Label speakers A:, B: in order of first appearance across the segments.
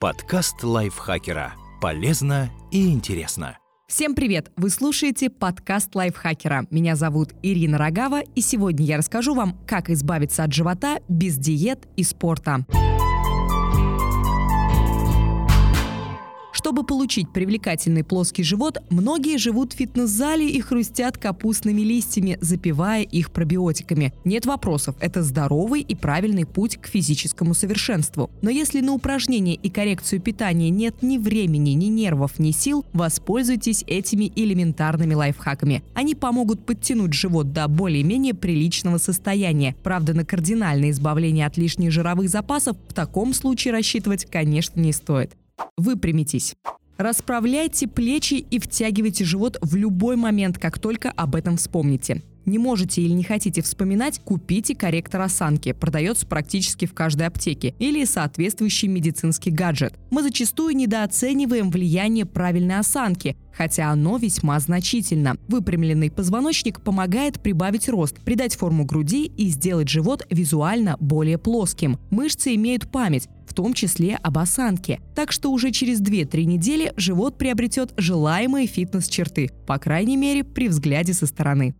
A: Подкаст лайфхакера. Полезно и интересно.
B: Всем привет! Вы слушаете подкаст лайфхакера. Меня зовут Ирина Рогава, и сегодня я расскажу вам, как избавиться от живота без диет и спорта. Чтобы получить привлекательный плоский живот, многие живут в фитнес-зале и хрустят капустными листьями, запивая их пробиотиками. Нет вопросов, это здоровый и правильный путь к физическому совершенству. Но если на упражнения и коррекцию питания нет ни времени, ни нервов, ни сил, воспользуйтесь этими элементарными лайфхаками. Они помогут подтянуть живот до более-менее приличного состояния. Правда, на кардинальное избавление от лишних жировых запасов в таком случае рассчитывать, конечно, не стоит. Выпрямитесь. Расправляйте плечи и втягивайте живот в любой момент, как только об этом вспомните. Не можете или не хотите вспоминать, купите корректор осанки. Продается практически в каждой аптеке. Или соответствующий медицинский гаджет. Мы зачастую недооцениваем влияние правильной осанки, хотя оно весьма значительно. Выпрямленный позвоночник помогает прибавить рост, придать форму груди и сделать живот визуально более плоским. Мышцы имеют память, в том числе об осанке. Так что уже через 2-3 недели живот приобретет желаемые фитнес-черты, по крайней мере при взгляде со стороны.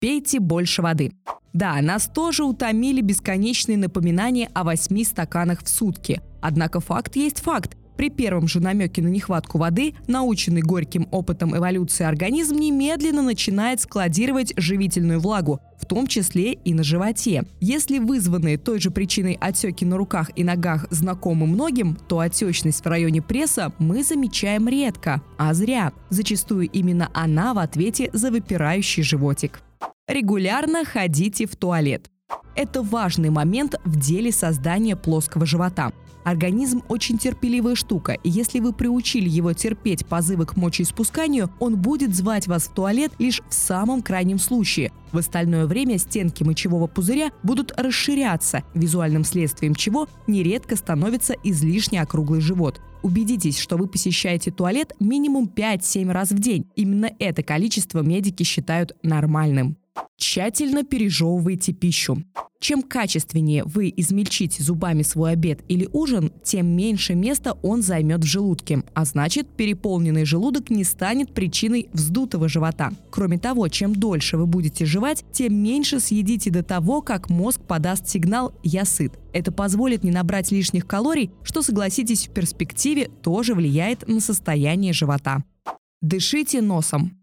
B: Пейте больше воды. Да, нас тоже утомили бесконечные напоминания о 8 стаканах в сутки. Однако факт есть факт. При первом же намеке на нехватку воды, наученный горьким опытом эволюции организм немедленно начинает складировать живительную влагу, в том числе и на животе. Если вызванные той же причиной отеки на руках и ногах знакомы многим, то отечность в районе пресса мы замечаем редко, а зря. Зачастую именно она в ответе за выпирающий животик. Регулярно ходите в туалет. Это важный момент в деле создания плоского живота. Организм очень терпеливая штука, и если вы приучили его терпеть позывы к мочеиспусканию, он будет звать вас в туалет лишь в самом крайнем случае. В остальное время стенки мочевого пузыря будут расширяться, визуальным следствием чего нередко становится излишне округлый живот. Убедитесь, что вы посещаете туалет минимум 5-7 раз в день. Именно это количество медики считают нормальным. Тщательно пережевывайте пищу. Чем качественнее вы измельчите зубами свой обед или ужин, тем меньше места он займет в желудке, а значит переполненный желудок не станет причиной вздутого живота. Кроме того, чем дольше вы будете жевать, тем меньше съедите до того, как мозг подаст сигнал «я сыт». Это позволит не набрать лишних калорий, что, согласитесь, в перспективе тоже влияет на состояние живота. Дышите носом.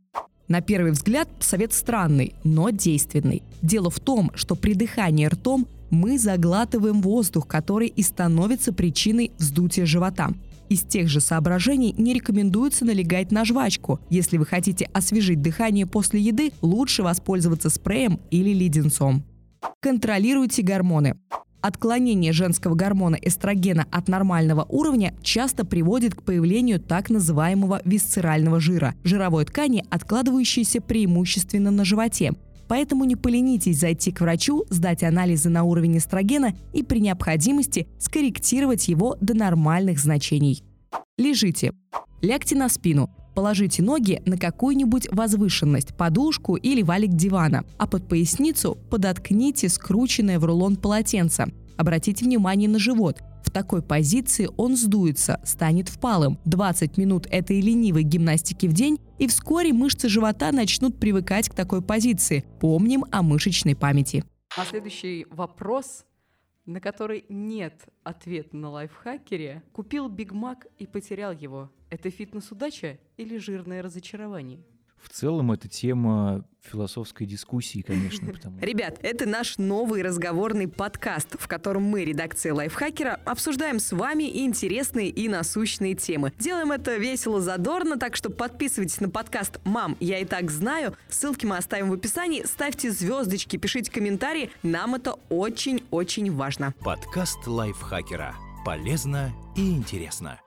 B: На первый взгляд совет странный, но действенный. Дело в том, что при дыхании ртом мы заглатываем воздух, который и становится причиной вздутия живота. Из тех же соображений не рекомендуется налегать на жвачку. Если вы хотите освежить дыхание после еды, лучше воспользоваться спреем или леденцом. Контролируйте гормоны. Отклонение женского гормона эстрогена от нормального уровня часто приводит к появлению так называемого висцерального жира – жировой ткани, откладывающейся преимущественно на животе. Поэтому не поленитесь зайти к врачу, сдать анализы на уровень эстрогена и при необходимости скорректировать его до нормальных значений. Лежите. Лягте на спину. Положите ноги на какую-нибудь возвышенность, подушку или валик дивана, а под поясницу подоткните скрученное в рулон полотенце. Обратите внимание на живот. В такой позиции он сдуется, станет впалым. 20 минут этой ленивой гимнастики в день, и вскоре мышцы живота начнут привыкать к такой позиции. Помним о мышечной памяти.
C: А следующий вопрос на который нет ответа на лайфхакере, купил Биг Мак и потерял его. Это фитнес-удача или жирное разочарование?
D: В целом это тема философской дискуссии, конечно. Потому...
B: Ребят, это наш новый разговорный подкаст, в котором мы, редакция Лайфхакера, обсуждаем с вами интересные и насущные темы. Делаем это весело, задорно, так что подписывайтесь на подкаст «Мам, я и так знаю». Ссылки мы оставим в описании. Ставьте звездочки, пишите комментарии. Нам это очень-очень важно.
A: Подкаст лайфхакера. Полезно и интересно.